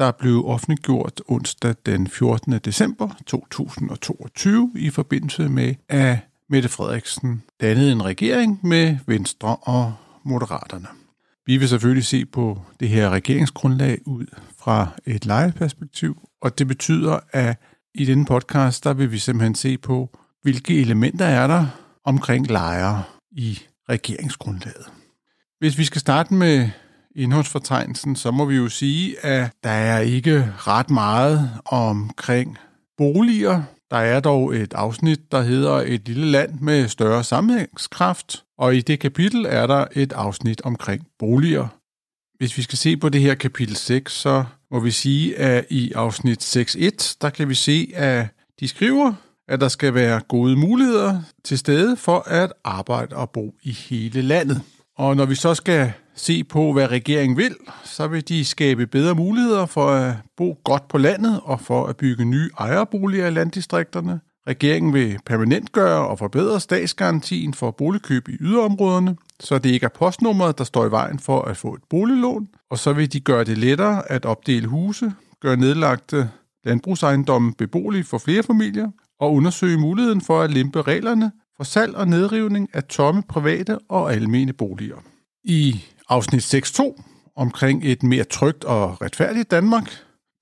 der blev offentliggjort onsdag den 14. december 2022 i forbindelse med, at Mette Frederiksen dannede en regering med Venstre og Moderaterne. Vi vil selvfølgelig se på det her regeringsgrundlag ud fra et lejeperspektiv, og det betyder, at i denne podcast, der vil vi simpelthen se på, hvilke elementer er der omkring lejre i regeringsgrundlaget. Hvis vi skal starte med indholdsfortegnelsen, så må vi jo sige, at der er ikke ret meget omkring boliger. Der er dog et afsnit, der hedder Et lille land med større sammenhængskraft, og i det kapitel er der et afsnit omkring boliger. Hvis vi skal se på det her kapitel 6, så må vi sige, at i afsnit 6.1, der kan vi se, at de skriver, at der skal være gode muligheder til stede for at arbejde og bo i hele landet. Og når vi så skal se på, hvad regeringen vil, så vil de skabe bedre muligheder for at bo godt på landet og for at bygge nye ejerboliger i landdistrikterne. Regeringen vil permanentgøre og forbedre statsgarantien for boligkøb i yderområderne, så det ikke er postnummeret, der står i vejen for at få et boliglån. Og så vil de gøre det lettere at opdele huse, gøre nedlagte landbrugsejendomme beboelige for flere familier og undersøge muligheden for at lempe reglerne for salg og nedrivning af tomme private og almene boliger. I afsnit 6.2 omkring et mere trygt og retfærdigt Danmark,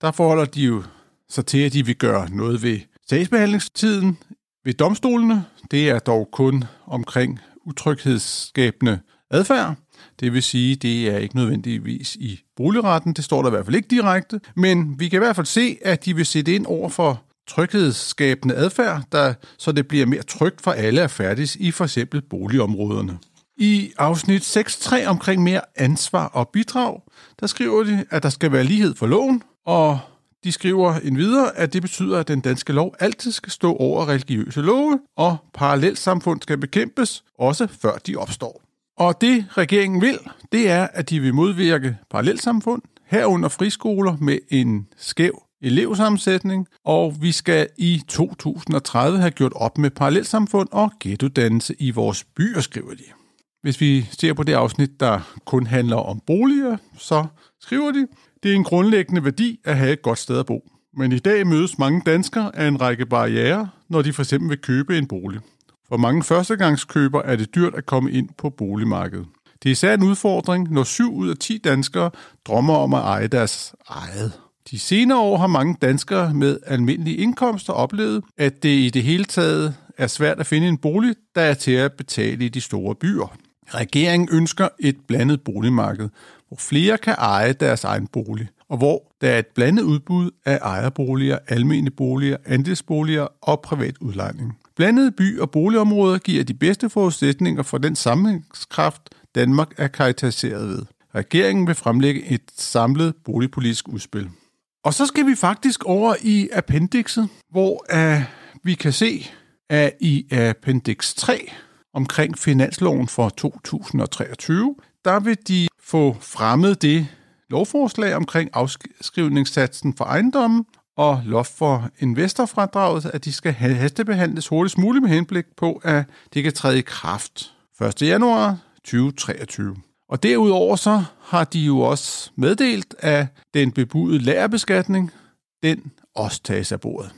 der forholder de jo sig til, at de vil gøre noget ved sagsbehandlingstiden ved domstolene. Det er dog kun omkring utryghedsskabende adfærd. Det vil sige, det er ikke nødvendigvis i boligretten, det står der i hvert fald ikke direkte, men vi kan i hvert fald se, at de vil sætte ind over for tryghedsskabende adfærd, der, så det bliver mere trygt for alle at færdes i for eksempel boligområderne. I afsnit 6.3 omkring mere ansvar og bidrag, der skriver de, at der skal være lighed for loven, og de skriver endvidere, at det betyder, at den danske lov altid skal stå over religiøse love, og parallelsamfund skal bekæmpes, også før de opstår. Og det regeringen vil, det er, at de vil modvirke parallelsamfund, herunder friskoler med en skæv elevsammensætning, og vi skal i 2030 have gjort op med parallelsamfund og ghettodannelse i vores byer, skriver de. Hvis vi ser på det afsnit, der kun handler om boliger, så skriver de, det er en grundlæggende værdi at have et godt sted at bo. Men i dag mødes mange danskere af en række barriere, når de for eksempel vil købe en bolig. For mange førstegangskøber er det dyrt at komme ind på boligmarkedet. Det er især en udfordring, når 7 ud af 10 danskere drømmer om at eje deres eget. De senere år har mange danskere med almindelige indkomster oplevet, at det i det hele taget er svært at finde en bolig, der er til at betale i de store byer. Regeringen ønsker et blandet boligmarked, hvor flere kan eje deres egen bolig, og hvor der er et blandet udbud af ejerboliger, almene boliger, andelsboliger og privat udlejning. Blandede by- og boligområder giver de bedste forudsætninger for den sammenhængskraft, Danmark er karakteriseret ved. Regeringen vil fremlægge et samlet boligpolitisk udspil. Og så skal vi faktisk over i appendixet, hvor uh, vi kan se, at i appendix 3 omkring finansloven for 2023, der vil de få fremmet det lovforslag omkring afskrivningssatsen for ejendommen og loft for investorfradraget, at de skal hastebehandles hurtigst muligt med henblik på, at det kan træde i kraft 1. januar 2023. Og derudover så har de jo også meddelt, at den bebudede lærerbeskatning, den også tages af bordet.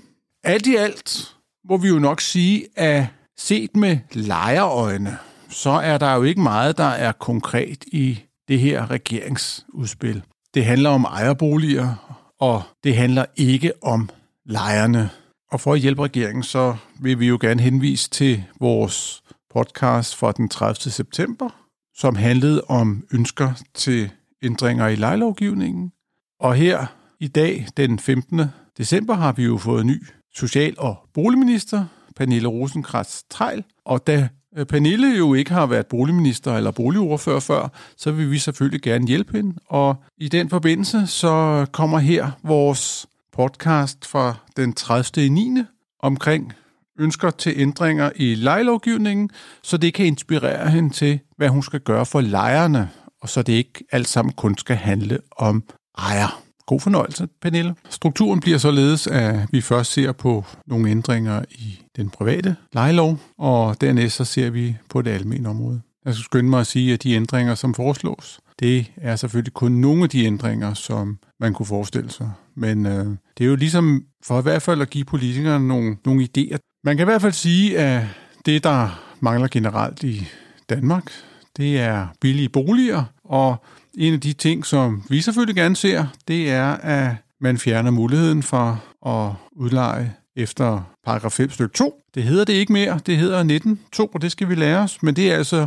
Alt i alt må vi jo nok sige, at set med lejerøjne, så er der jo ikke meget, der er konkret i det her regeringsudspil. Det handler om ejerboliger, og det handler ikke om lejerne. Og for at hjælpe regeringen, så vil vi jo gerne henvise til vores podcast fra den 30. september, som handlede om ønsker til ændringer i lejelovgivningen. Og her i dag, den 15. december, har vi jo fået ny social- og boligminister, Pernille rosenkrantz Trejl. Og da øh, Pernille jo ikke har været boligminister eller boligordfører før, så vil vi selvfølgelig gerne hjælpe hende. Og i den forbindelse så kommer her vores podcast fra den 30. 9. omkring ønsker til ændringer i lejelovgivningen, så det kan inspirere hende til, hvad hun skal gøre for lejerne, og så det ikke alt sammen kun skal handle om ejer. God fornøjelse, Pernille. Strukturen bliver således, at vi først ser på nogle ændringer i den private lejelov, og dernæst så ser vi på det almene område. Jeg skal skynde mig at sige, at de ændringer, som foreslås, det er selvfølgelig kun nogle af de ændringer, som man kunne forestille sig. Men øh, det er jo ligesom for i hvert fald at give politikerne nogle, nogle idéer. Man kan i hvert fald sige, at det, der mangler generelt i Danmark, det er billige boliger, og en af de ting, som vi selvfølgelig gerne ser, det er, at man fjerner muligheden for at udleje efter paragraf 5 stykke 2. Det hedder det ikke mere, det hedder 19.2, og det skal vi lære os, men det er altså,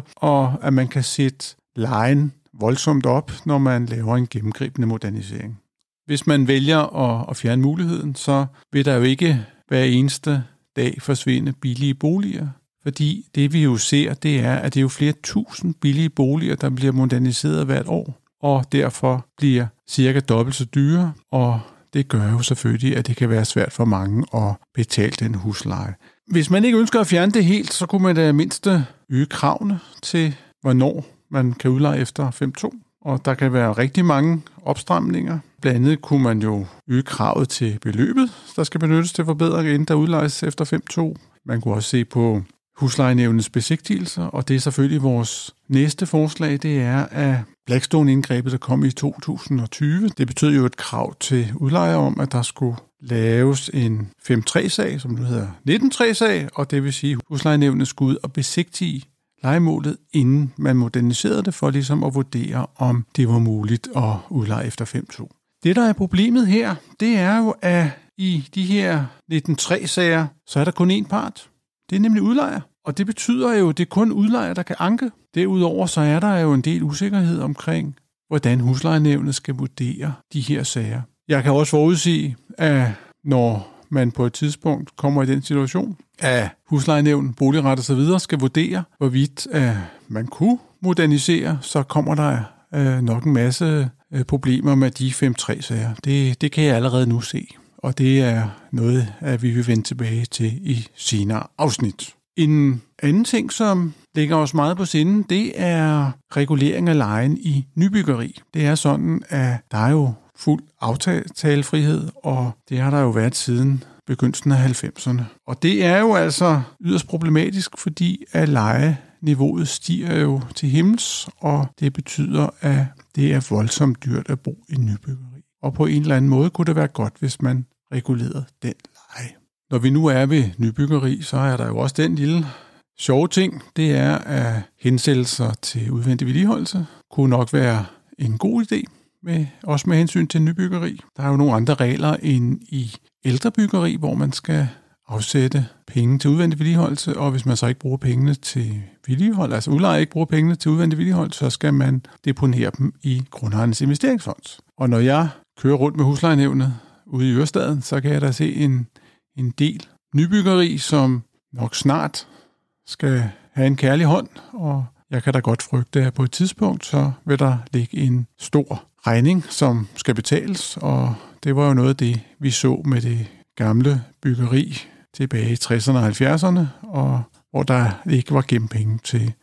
at man kan sætte lejen voldsomt op, når man laver en gennemgribende modernisering. Hvis man vælger at, at fjerne muligheden, så vil der jo ikke hver eneste dag forsvinde billige boliger. Fordi det vi jo ser, det er, at det er jo flere tusind billige boliger, der bliver moderniseret hvert år, og derfor bliver cirka dobbelt så dyre, og det gør jo selvfølgelig, at det kan være svært for mange at betale den husleje. Hvis man ikke ønsker at fjerne det helt, så kunne man da mindst øh, øge kravene til, hvornår man kan udleje efter 5.2. Og der kan være rigtig mange opstramninger. Blandt andet kunne man jo øge kravet til beløbet, der skal benyttes til forbedring, inden der udlejes efter 5.2. Man kunne også se på huslejenævnets besigtigelser, og det er selvfølgelig vores næste forslag, det er, at Blackstone-indgrebet, der kom i 2020, det betød jo et krav til udlejer om, at der skulle laves en 5-3-sag, som nu hedder 19-3-sag, og det vil sige, at huslejenævnet skulle ud og besigtige legemålet, inden man moderniserede det, for ligesom at vurdere, om det var muligt at udleje efter 5.2. Det, der er problemet her, det er jo, at i de her 19.3-sager, så er der kun én part. Det er nemlig udlejer. Og det betyder jo, at det er kun udlejer, der kan anke. Derudover så er der jo en del usikkerhed omkring, hvordan huslejenævnet skal vurdere de her sager. Jeg kan også forudse, at når man på et tidspunkt kommer i den situation, at huslejenævn, boligret og så videre skal vurdere, hvorvidt at man kunne modernisere, så kommer der øh, nok en masse øh, problemer med de 5-3-sager. Det, det kan jeg allerede nu se, og det er noget, at vi vil vende tilbage til i senere afsnit. En anden ting, som ligger os meget på sinde, det er regulering af lejen i nybyggeri. Det er sådan, at der er jo fuld aftalefrihed, og det har der jo været siden begyndelsen af 90'erne. Og det er jo altså yderst problematisk, fordi at lejeniveauet stiger jo til himmels, og det betyder, at det er voldsomt dyrt at bo i nybyggeri. Og på en eller anden måde kunne det være godt, hvis man reguleret den leje. Når vi nu er ved nybyggeri, så er der jo også den lille sjove ting, det er, at hensættelser til udvendig vedligeholdelse kunne nok være en god idé, med, også med hensyn til nybyggeri. Der er jo nogle andre regler end i ældre byggeri, hvor man skal afsætte penge til udvendig vedligeholdelse, og hvis man så ikke bruger pengene til vedligehold, altså udlejer ikke bruger pengene til udvendig vedligehold, så skal man deponere dem i grundejernes investeringsfond. Og når jeg kører rundt med huslejenævnet ude i Ørestaden, så kan jeg da se en, en del nybyggeri, som nok snart skal have en kærlig hånd, og jeg kan da godt frygte, at på et tidspunkt, så vil der ligge en stor regning, som skal betales, og det var jo noget af det, vi så med det gamle byggeri tilbage i 60'erne og 70'erne, og hvor der ikke var gennem penge til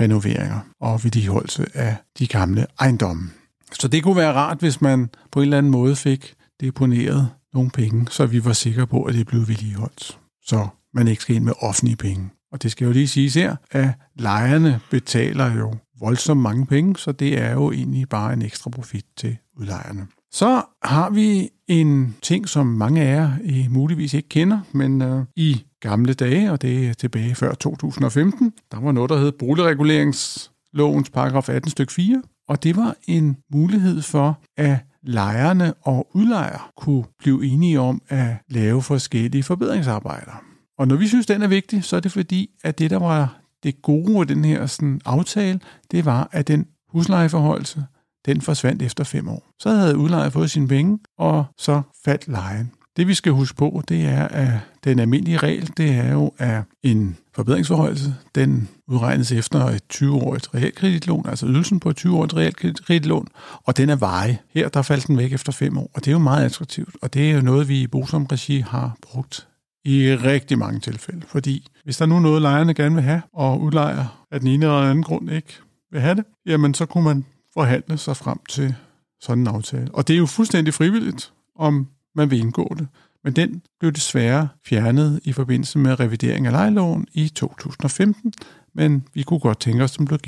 renoveringer og vedligeholdelse af de gamle ejendomme. Så det kunne være rart, hvis man på en eller anden måde fik deponeret nogle penge, så vi var sikre på, at det blev vedligeholdt. Så man ikke skal ind med offentlige penge. Og det skal jo lige siges her, at lejerne betaler jo voldsomt mange penge, så det er jo egentlig bare en ekstra profit til udlejerne. Så har vi en ting, som mange af jer I muligvis ikke kender, men øh, i gamle dage, og det er tilbage før 2015, der var noget, der hed boligreguleringslovens paragraf 18 stykke 4, og det var en mulighed for, at lejerne og udlejer kunne blive enige om at lave forskellige forbedringsarbejder. Og når vi synes, den er vigtig, så er det fordi, at det, der var det gode ved den her sådan, aftale, det var, at den huslejeforholdelse, den forsvandt efter fem år. Så havde udlejer fået sine penge, og så faldt lejen. Det vi skal huske på, det er, at den almindelige regel, det er jo, at en forbedringsforholdelse, den udregnes efter et 20-årigt realkreditlån, altså ydelsen på et 20-årigt realkreditlån, og den er veje. Her der faldt den væk efter fem år, og det er jo meget attraktivt, og det er jo noget, vi i Bosom Regi har brugt i rigtig mange tilfælde. Fordi hvis der nu er noget, lejerne gerne vil have, og udlejer af den ene eller anden grund ikke vil have det, jamen så kunne man forhandle sig frem til sådan en aftale. Og det er jo fuldstændig frivilligt, om man vil indgå det. Men den blev desværre fjernet i forbindelse med revidering af lejeloven i 2015, men vi kunne godt tænke os, at den blev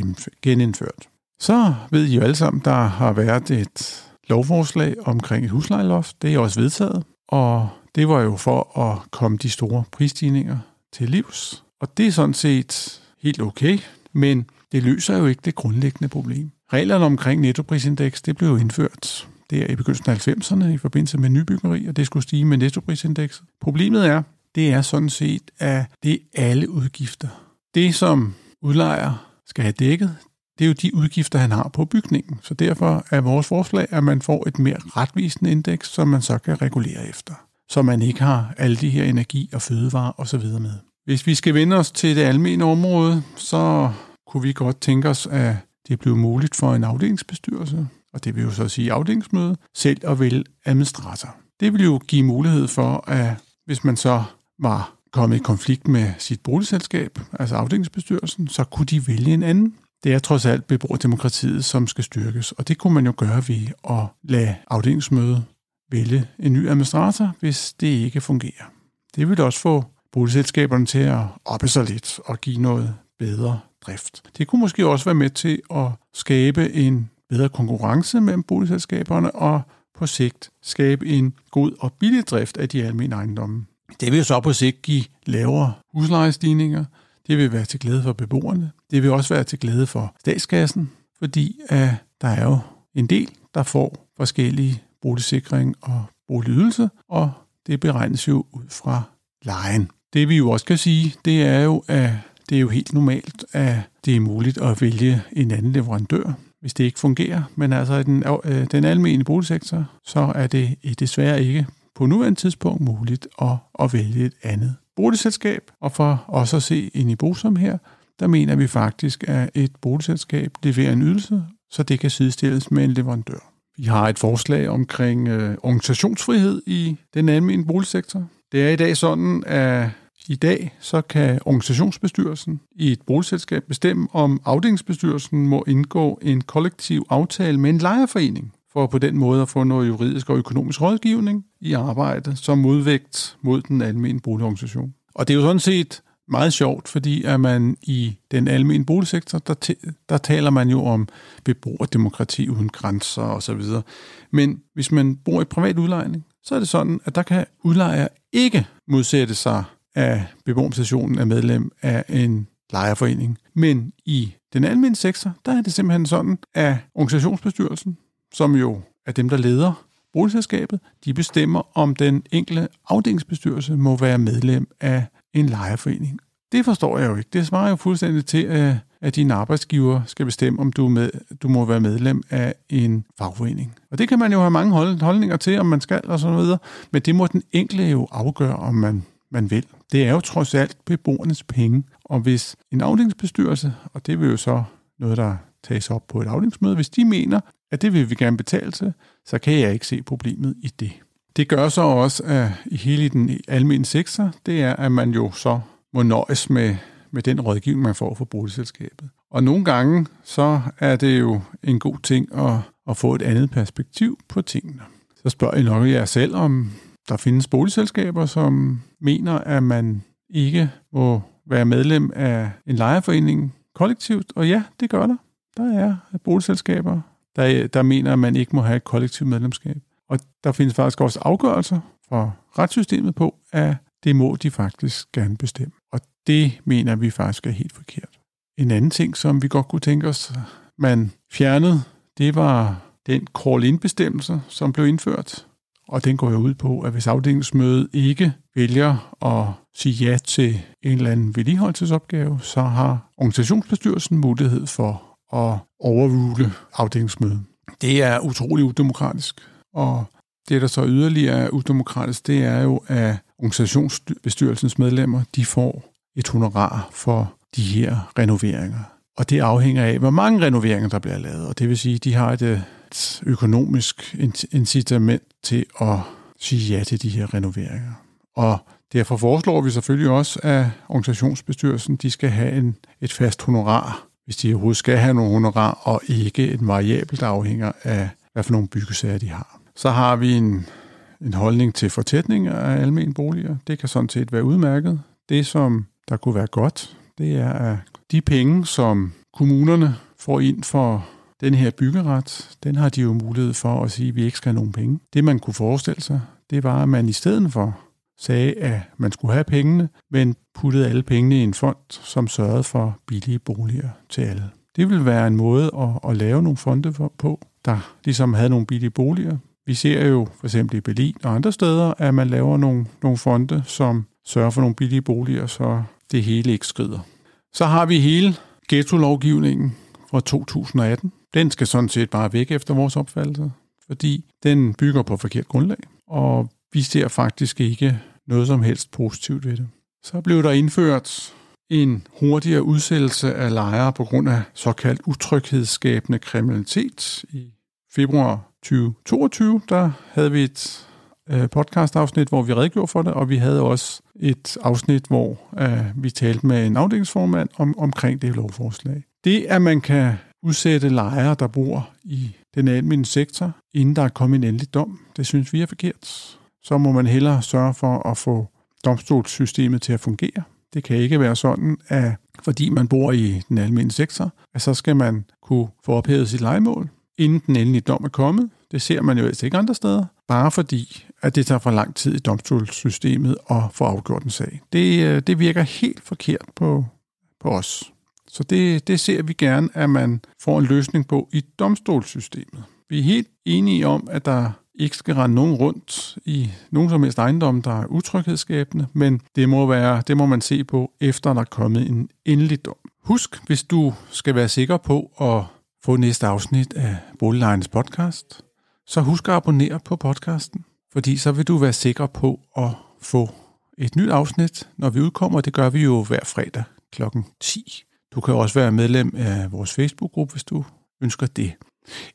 genindført. Så ved I jo alle sammen, der har været et lovforslag omkring et huslejeloft. Det er også vedtaget, og det var jo for at komme de store prisstigninger til livs. Og det er sådan set helt okay, men det løser jo ikke det grundlæggende problem. Reglerne omkring nettoprisindeks, det blev jo indført der i begyndelsen af 90'erne i forbindelse med nybyggeri, og det skulle stige med nettoprisindekset. Problemet er, det er sådan set, at det er alle udgifter. Det, som udlejer skal have dækket, det er jo de udgifter, han har på bygningen. Så derfor er vores forslag, at man får et mere retvisende indeks, som man så kan regulere efter. Så man ikke har alle de her energi og fødevarer osv. med. Hvis vi skal vende os til det almene område, så kunne vi godt tænke os, at det blev muligt for en afdelingsbestyrelse, og det vil jo så sige afdelingsmøde, selv at vælge administrator. Det vil jo give mulighed for, at hvis man så var kommet i konflikt med sit boligselskab, altså afdelingsbestyrelsen, så kunne de vælge en anden. Det er trods alt beboerdemokratiet, som skal styrkes, og det kunne man jo gøre ved at lade afdelingsmødet vælge en ny administrator, hvis det ikke fungerer. Det vil også få boligselskaberne til at oppe sig lidt og give noget bedre drift. Det kunne måske også være med til at skabe en bedre konkurrence mellem boligselskaberne og på sigt skabe en god og billig drift af de almindelige ejendomme. Det vil så på sigt give lavere huslejestigninger. Det vil være til glæde for beboerne. Det vil også være til glæde for statskassen, fordi at der er jo en del, der får forskellige boligsikring og boligydelse, og det beregnes jo ud fra lejen. Det vi jo også kan sige, det er jo, at det er jo helt normalt, at det er muligt at vælge en anden leverandør, hvis det ikke fungerer. Men altså i den, øh, den almindelige boligsektor, så er det øh, desværre ikke på nuværende tidspunkt muligt at, at vælge et andet boligselskab. Og for også at se ind i Bosom her, der mener vi faktisk, at et boligselskab leverer en ydelse, så det kan sidestilles med en leverandør. Vi har et forslag omkring øh, organisationsfrihed i den almindelige boligsektor. Det er i dag sådan, at i dag så kan organisationsbestyrelsen i et boligselskab bestemme, om afdelingsbestyrelsen må indgå en kollektiv aftale med en lejerforening, for på den måde at få noget juridisk og økonomisk rådgivning i arbejde som modvægt mod den almindelige boligorganisation. Og det er jo sådan set meget sjovt, fordi at man i den almindelige boligsektor, der, der taler man jo om beboerdemokrati uden grænser osv. Men hvis man bor i privat udlejning, så er det sådan, at der kan udlejer ikke modsætte sig af beboerstationen er medlem af en lejerforening. Men i den almindelige sektor, der er det simpelthen sådan, at organisationsbestyrelsen, som jo er dem, der leder boligselskabet, de bestemmer, om den enkelte afdelingsbestyrelse må være medlem af en lejerforening. Det forstår jeg jo ikke. Det svarer jo fuldstændig til, at, din arbejdsgiver skal bestemme, om du, med, du må være medlem af en fagforening. Og det kan man jo have mange holdninger til, om man skal og sådan noget, men det må den enkelte jo afgøre, om man man vil. Det er jo trods alt beboernes penge, og hvis en afdelingsbestyrelse, og det vil jo så noget, der tages op på et afdelingsmøde, hvis de mener, at det vil vi gerne betale til, så kan jeg ikke se problemet i det. Det gør så også, at i hele den almindelige sektor, det er, at man jo så må nøjes med, med den rådgivning, man får fra boligselskabet. Og nogle gange, så er det jo en god ting at, at få et andet perspektiv på tingene. Så spørger I nok jer selv, om der findes boligselskaber, som mener, at man ikke må være medlem af en lejerforening kollektivt, og ja, det gør der. Der er boligselskaber, der, der mener, at man ikke må have et kollektivt medlemskab. Og der findes faktisk også afgørelser fra retssystemet på, at det må de faktisk gerne bestemme. Og det mener vi faktisk er helt forkert. En anden ting, som vi godt kunne tænke os, man fjernede, det var den call-in-bestemmelse, som blev indført. Og den går jo ud på, at hvis afdelingsmødet ikke vælger at sige ja til en eller anden vedligeholdelsesopgave, så har organisationsbestyrelsen mulighed for at overrule afdelingsmødet. Det er utrolig udemokratisk, og det, der så yderligere er udemokratisk, det er jo, at organisationsbestyrelsens medlemmer, de får et honorar for de her renoveringer. Og det afhænger af, hvor mange renoveringer, der bliver lavet. Og det vil sige, at de har et, økonomisk incitament til at sige ja til de her renoveringer. Og derfor foreslår vi selvfølgelig også, at organisationsbestyrelsen de skal have en, et fast honorar, hvis de overhovedet skal have nogle honorar, og ikke et variabelt der afhænger af, hvad for nogle byggesager de har. Så har vi en, en holdning til fortætning af almen boliger. Det kan sådan set være udmærket. Det, som der kunne være godt, det er, at de penge, som kommunerne får ind for den her byggeret, den har de jo mulighed for at sige, at vi ikke skal have nogen penge. Det, man kunne forestille sig, det var, at man i stedet for sagde, at man skulle have pengene, men puttede alle pengene i en fond, som sørgede for billige boliger til alle. Det ville være en måde at, at lave nogle fonde på, der ligesom havde nogle billige boliger. Vi ser jo for eksempel i Berlin og andre steder, at man laver nogle, nogle fonde, som sørger for nogle billige boliger, så det hele ikke skrider. Så har vi hele ghetto-lovgivningen fra 2018. Den skal sådan set bare væk efter vores opfattelse, fordi den bygger på forkert grundlag, og vi ser faktisk ikke noget som helst positivt ved det. Så blev der indført en hurtigere udsættelse af lejere på grund af såkaldt utryghedsskabende kriminalitet. I februar 2022, der havde vi et øh, podcast-afsnit, hvor vi redegjorde for det, og vi havde også et afsnit, hvor uh, vi talte med en afdelingsformand om, omkring det lovforslag. Det, at man kan udsætte lejere, der bor i den almindelige sektor, inden der er kommet en endelig dom, det synes vi er forkert. Så må man hellere sørge for at få domstolssystemet til at fungere. Det kan ikke være sådan, at fordi man bor i den almindelige sektor, at så skal man kunne få ophævet sit legemål, inden den endelige dom er kommet. Det ser man jo altså ikke andre steder, bare fordi, at det tager for lang tid i domstolssystemet at få afgjort en sag. Det, øh, det virker helt forkert på, på os. Så det, det ser vi gerne, at man får en løsning på i domstolssystemet. Vi er helt enige om, at der ikke skal rende nogen rundt i nogen som helst ejendom, der er utryghedsskabende, men det må, være, det må man se på, efter der er kommet en endelig dom. Husk, hvis du skal være sikker på at få næste afsnit af Boliglejens podcast, så husk at abonnere på podcasten, fordi så vil du være sikker på at få et nyt afsnit, når vi udkommer. Det gør vi jo hver fredag kl. 10. Du kan også være medlem af vores Facebook-gruppe, hvis du ønsker det.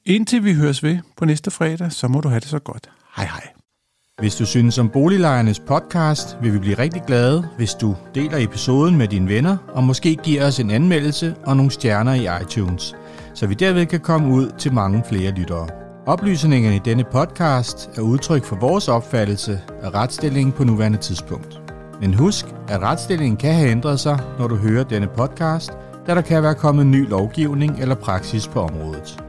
Indtil vi høres ved på næste fredag, så må du have det så godt. Hej hej. Hvis du synes om Boliglejernes podcast, vil vi blive rigtig glade, hvis du deler episoden med dine venner, og måske giver os en anmeldelse og nogle stjerner i iTunes, så vi derved kan komme ud til mange flere lyttere. Oplysningerne i denne podcast er udtryk for vores opfattelse af retsstillingen på nuværende tidspunkt. Men husk, at retsstillingen kan have ændret sig, når du hører denne podcast, da der kan være kommet ny lovgivning eller praksis på området.